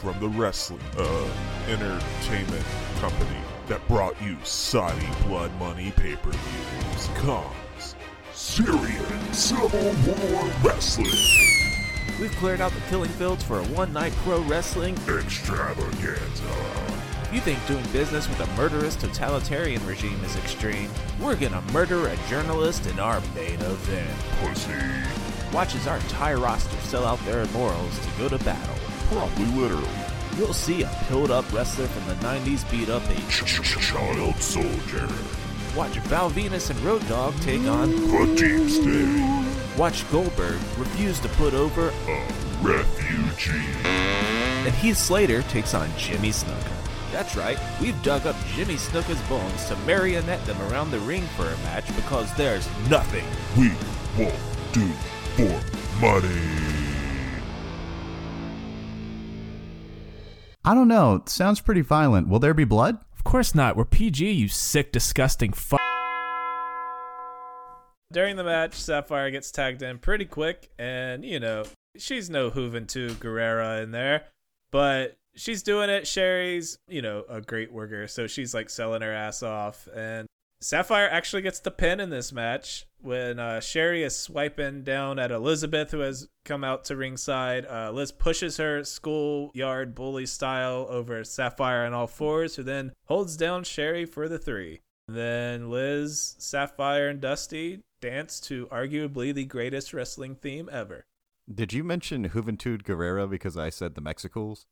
From the wrestling uh, entertainment company that brought you Saudi blood money pay-per-views comes Syrian Civil War Wrestling We've cleared out the killing fields for a one night pro wrestling. Extravaganza. If you think doing business with a murderous totalitarian regime is extreme, we're gonna murder a journalist in our main event. Pussy. Watch as our entire roster sell out their immorals to go to battle. Probably literally. You'll see a pilled up wrestler from the 90s beat up a. Child soldier. Watch Val Venis and Road Dogg take on The Deep State. watch Goldberg refuse to put over, A refugee. and Heath Slater takes on Jimmy Snuka. That's right, we've dug up Jimmy Snuka's bones to marionette them around the ring for a match because there's nothing We won't do for money. I don't know. It sounds pretty violent. Will there be blood? Of course not. We're PG, you sick, disgusting fuck. During the match, Sapphire gets tagged in pretty quick, and you know, she's no Juventud Guerrera in there, but she's doing it. Sherry's, you know, a great worker, so she's like selling her ass off, and Sapphire actually gets the pin in this match when uh, Sherry is swiping down at Elizabeth, who has come out to ringside. Uh, Liz pushes her schoolyard bully style over Sapphire on all fours, who then holds down Sherry for the three. Then Liz, Sapphire, and Dusty dance to arguably the greatest wrestling theme ever. Did you mention Juventud Guerrera because I said the Mexicools?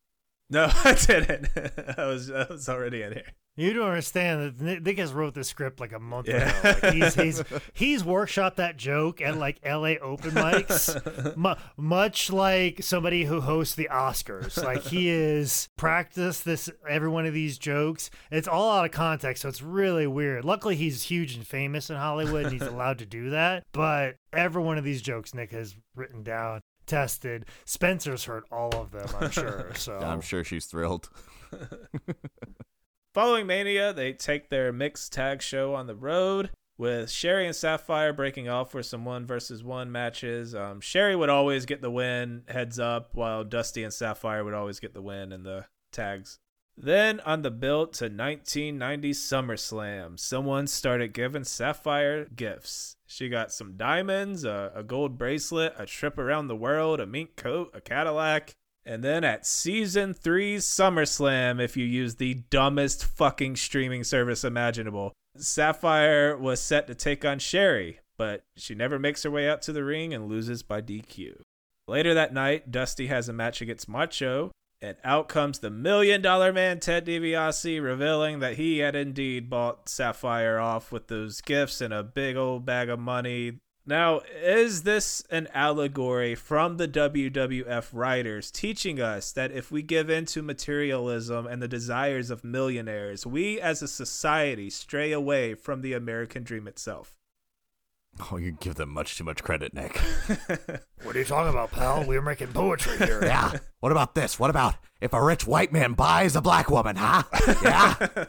No, I didn't. I was I was already in here. You don't understand that Nick has wrote this script like a month Yeah. ago. Like he's, he's he's workshopped that joke at like L.A. open mics, mu- much like somebody who hosts the Oscars. Like he is practiced this every one of these jokes. It's all out of context, so it's really weird. Luckily, he's huge and famous in Hollywood, and he's allowed to do that. But every one of these jokes Nick has written down, tested. Spencer's heard all of them, I'm sure. So I'm sure she's thrilled. Following Mania, they take their mixed tag show on the road with Sherry and Sapphire breaking off for some one versus one matches. Um, Sherry would always get the win heads up, while Dusty and Sapphire would always get the win in the tags. Then on the build to 1990 SummerSlam, someone started giving Sapphire gifts. She got some diamonds, a, a gold bracelet, a trip around the world, a mink coat, a Cadillac. And then at season three's SummerSlam, if you use the dumbest fucking streaming service imaginable, Sapphire was set to take on Sherry, but she never makes her way out to the ring and loses by DQ. Later that night, Dusty has a match against Macho, and out comes the million dollar man Ted DiBiase, revealing that he had indeed bought Sapphire off with those gifts and a big old bag of money. Now, is this an allegory from the WWF writers teaching us that if we give in to materialism and the desires of millionaires, we as a society stray away from the American dream itself? Oh, you give them much too much credit, Nick. what are you talking about, pal? We're making poetry here. yeah. What about this? What about if a rich white man buys a black woman, huh? Yeah.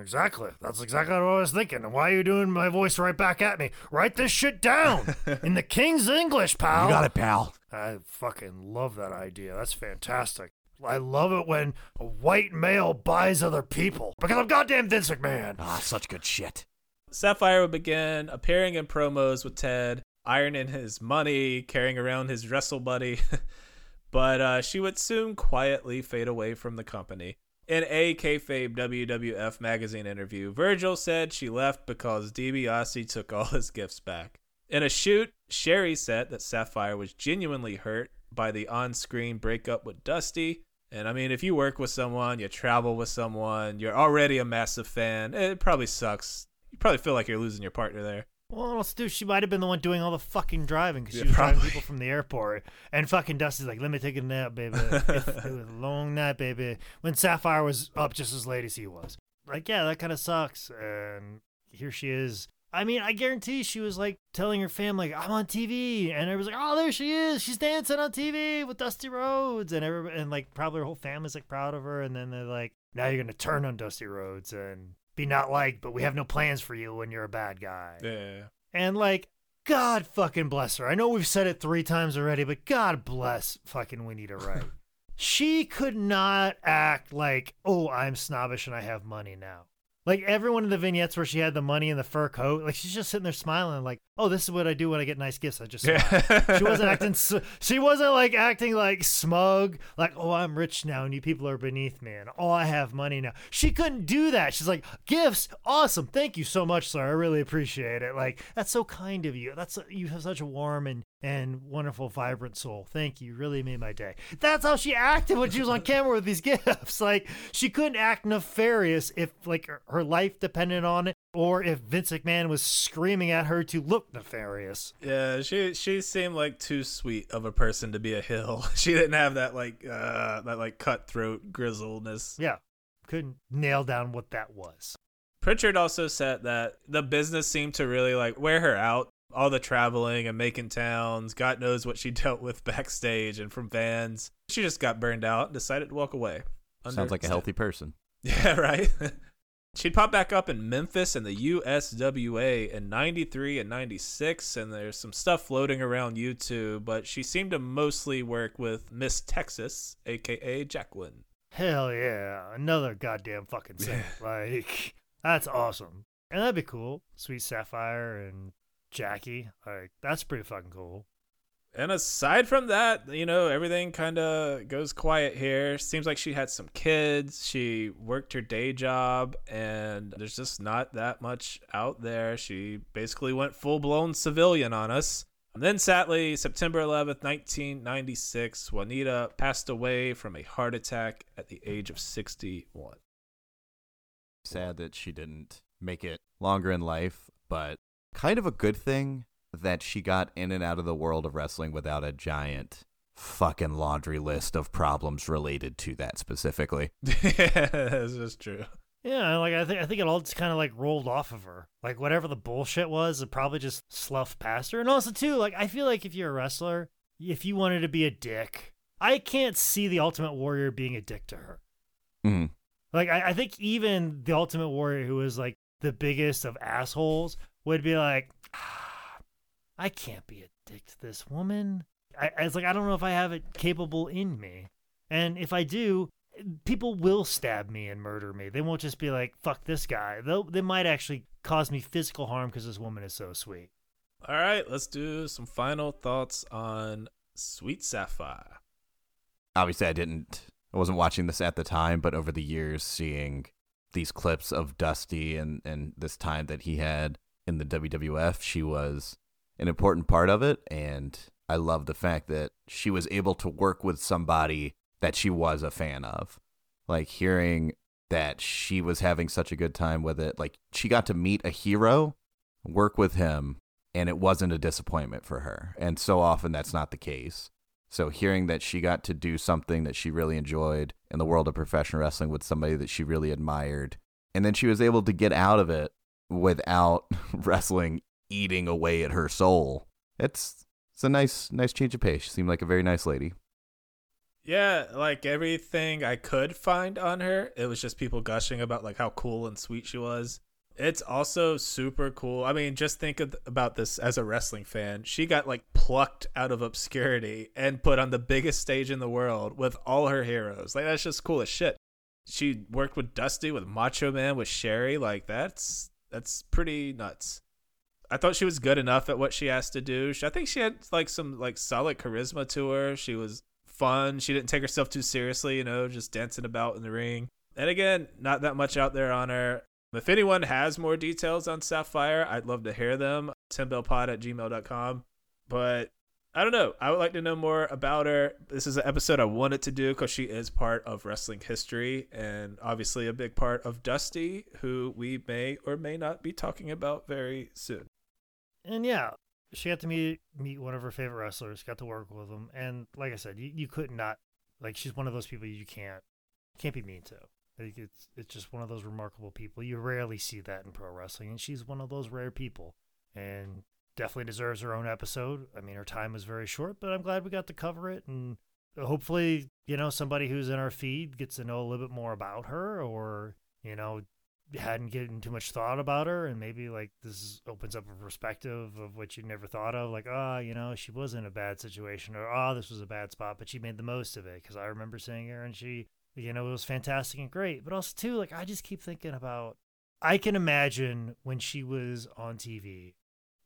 Exactly. That's exactly what I was thinking. And why are you doing my voice right back at me? Write this shit down in the king's English, pal. you got it, pal. I fucking love that idea. That's fantastic. I love it when a white male buys other people because I'm goddamn Vince McMahon. Ah, such good shit. Sapphire would begin appearing in promos with Ted, ironing his money, carrying around his wrestle buddy, but uh, she would soon quietly fade away from the company. In a kayfabe WWF magazine interview, Virgil said she left because DiBiase took all his gifts back. In a shoot, Sherry said that Sapphire was genuinely hurt by the on-screen breakup with Dusty. And I mean, if you work with someone, you travel with someone, you're already a massive fan, it probably sucks. You probably feel like you're losing your partner there. Well, let's do. She might have been the one doing all the fucking driving because she Yeah, was driving people from the airport. And fucking Dusty's like, "Let me take a nap, baby. it was a long night, baby." When Sapphire was up just as late as he was, like, yeah, that kind of sucks. And here she is. I mean, I guarantee she was like telling her family, "I'm on TV," and everyone's like, "Oh, there she is. She's dancing on TV with Dusty Rhodes," and everybody, and like probably her whole family's like proud of her. And then they're like, "Now you're gonna turn on Dusty Rhodes and be not liked, but we have no plans for you when you're a bad guy." Yeah. And like, God fucking bless her. I know we've said it three times already, but God bless fucking Juanita Wright. she could not act like, oh, I'm snobbish and I have money now. Like every one of the vignettes where she had the money and the fur coat, like she's just sitting there smiling, like, "Oh, this is what I do when I get nice gifts. I just smile." she wasn't acting. she wasn't like acting like smug, like, "Oh, I'm rich now and you people are beneath me, and oh, I have money now." She couldn't do that. She's like, "Gifts, awesome. Thank you so much, sir. I really appreciate it. Like, that's so kind of you. That's you have such a warm and and wonderful, vibrant soul. Thank you. Really made my day." That's how she acted when she was on camera with these gifts. Like, she couldn't act nefarious if like her- her life depended on it or if Vince McMahon was screaming at her to look nefarious. Yeah, she she seemed like too sweet of a person to be a hill. She didn't have that like uh that like cutthroat grizzleness. Yeah, couldn't nail down what that was. Prichard also said that the business seemed to really like wear her out. All the traveling and making towns, God knows what she dealt with backstage and from fans. She just got burned out and decided to walk away. Sounds like a healthy person. Yeah, right. She'd pop back up in Memphis and the USWA in 93 and 96, and there's some stuff floating around YouTube, but she seemed to mostly work with Miss Texas, aka Jacqueline. Hell yeah, another goddamn fucking saint. Like that's awesome, and that'd be cool. Sweet Sapphire and Jackie, like that's pretty fucking cool. And aside from that, you know, everything kind of goes quiet here. Seems like she had some kids. She worked her day job, and there's just not that much out there. She basically went full blown civilian on us. And then, sadly, September 11th, 1996, Juanita passed away from a heart attack at the age of 61. Sad that she didn't make it longer in life, but kind of a good thing that she got in and out of the world of wrestling without a giant fucking laundry list of problems related to that specifically. yeah, this is true. Yeah, like I think I think it all just kind of like rolled off of her. Like whatever the bullshit was, it probably just sloughed past her. And also too, like I feel like if you're a wrestler, if you wanted to be a dick, I can't see the Ultimate Warrior being a dick to her. Mhm. Like I, I think even the Ultimate Warrior, who was like the biggest of assholes, would be like, ah, I can't be a dick to this woman. I, I was like, I don't know if I have it capable in me, and if I do, people will stab me and murder me. They won't just be like, fuck this guy. They'll, they might actually cause me physical harm because this woman is so sweet. All right, let's do some final thoughts on Sweet Sapphire. Obviously, I didn't, I wasn't watching this at the time, but over the years, seeing these clips of Dusty and, and this time that he had in the WWF, she was an important part of it. And I love the fact that she was able to work with somebody that she was a fan of. Like hearing that she was having such a good time with it. Like she got to meet a hero, work with him, and it wasn't a disappointment for her. And so often that's not the case. So hearing that she got to do something that she really enjoyed in the world of professional wrestling with somebody that she really admired, and then she was able to get out of it without wrestling eating away at her soul. It's it's a nice nice change of pace. She seemed like a very nice lady. Yeah, like everything I could find on her, it was just people gushing about like how cool and sweet she was. It's also super cool. I mean, just think about this as a wrestling fan. She got like plucked out of obscurity and put on the biggest stage in the world with all her heroes. Like that's just cool as shit. She worked with Dusty, with Macho Man, with Sherry. Like that's that's pretty nuts. I thought she was good enough at what she asked to do. I think she had like some like solid charisma to her. She was fun. She didn't take herself too seriously, you know, just dancing about in the ring. And again, not that much out there on her. If anyone has more details on Sapphire, I'd love to hear them. timbellpod at gmail.com. But I don't know. I would like to know more about her. This is an episode I wanted to do because she is part of wrestling history and obviously a big part of Dusty, who we may or may not be talking about very soon. And yeah, she got to meet meet one of her favorite wrestlers, got to work with him, and like I said, you, you could not like she's one of those people you can't can't be mean to. Like it's it's just one of those remarkable people. You rarely see that in pro wrestling, and she's one of those rare people, and definitely deserves her own episode. I mean, her time was very short, but I'm glad we got to cover it, and hopefully, you know, somebody who's in our feed gets to know a little bit more about her, or you know, hadn't given too much thought about her and maybe like this opens up a perspective of what you never thought of like oh you know she was in a bad situation or oh this was a bad spot but she made the most of it because i remember seeing her and she you know it was fantastic and great but also too like i just keep thinking about i can imagine when she was on tv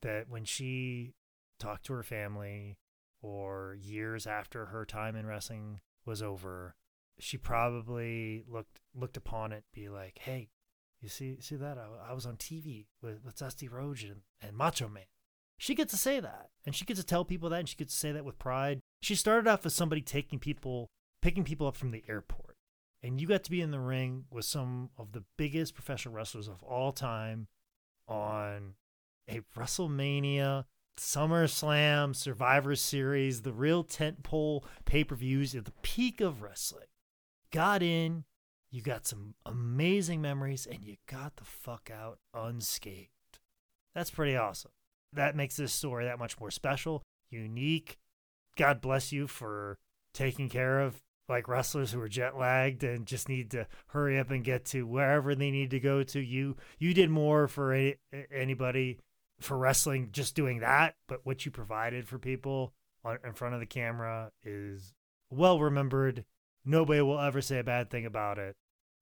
that when she talked to her family or years after her time in wrestling was over she probably looked looked upon it be like hey you see, see that? I, I was on TV with, with Dusty Rhodes and, and Macho Man. She gets to say that, and she gets to tell people that, and she gets to say that with pride. She started off as somebody taking people, picking people up from the airport, and you got to be in the ring with some of the biggest professional wrestlers of all time, on a WrestleMania, SummerSlam, Survivor Series, the real tentpole pay per views at the peak of wrestling. Got in, you got some amazing memories, and you got the fuck out unscathed. That's pretty awesome. That makes this story that much more special, unique. God bless you for taking care of like wrestlers who are jet lagged and just need to hurry up and get to wherever they need to go to. You you did more for anybody for wrestling just doing that, but what you provided for people on, in front of the camera is well remembered. Nobody will ever say a bad thing about it,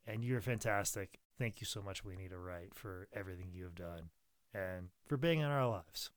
and you're fantastic. Thank you so much, Juanita Wright, for everything you have done and for being in our lives.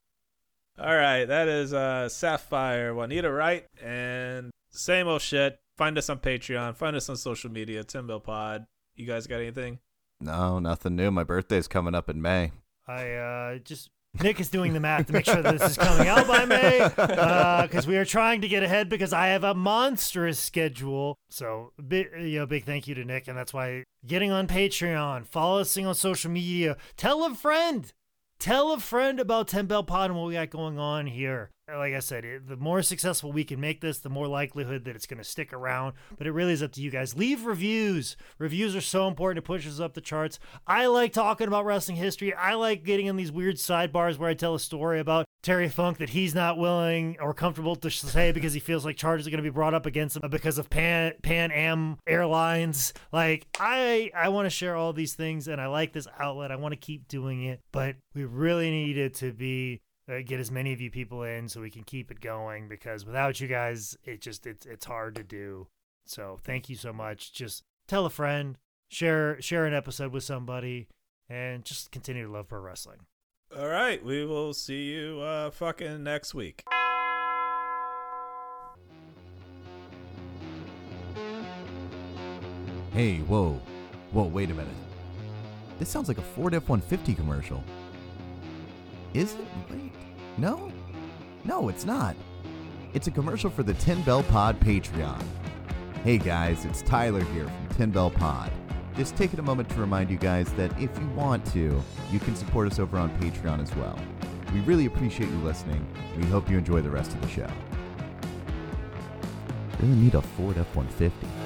All right, that is uh Sapphire Juanita Wright and same old shit. Find us on Patreon, find us on social media, Tim Bell Pod. You guys got anything? No, nothing new. My birthday's coming up in May. I uh just Nick is doing the math to make sure that this is coming out by May because uh, we are trying to get ahead because I have a monstrous schedule. So, big, you know, big thank you to Nick, and that's why getting on Patreon, follow us on social media, tell a friend, tell a friend about Ten Bell Pod and what we got going on here like I said, it, the more successful we can make this, the more likelihood that it's going to stick around. But it really is up to you guys. Leave reviews. Reviews are so important. It pushes up the charts. I like talking about wrestling history. I like getting in these weird sidebars where I tell a story about Terry Funk that he's not willing or comfortable to say because he feels like charges are going to be brought up against him because of Pan Pan Am Airlines. Like I I want to share all these things and I like this outlet. I want to keep doing it, but we really need it to be uh, get as many of you people in so we can keep it going because without you guys it just it's it's hard to do so thank you so much just tell a friend share share an episode with somebody and just continue to love pro wrestling all right we will see you uh fucking next week Hey, whoa. Whoa, wait a minute. This sounds like a Ford F 150 commercial. Is it? Wait. No? No, it's not. It's a commercial for the 10 Bell Pod Patreon. Hey guys, it's Tyler here from 10 Bell Pod. Just taking a moment to remind you guys that if you want to, you can support us over on Patreon as well. We really appreciate you listening. We hope you enjoy the rest of the show. Really need a Ford F 150.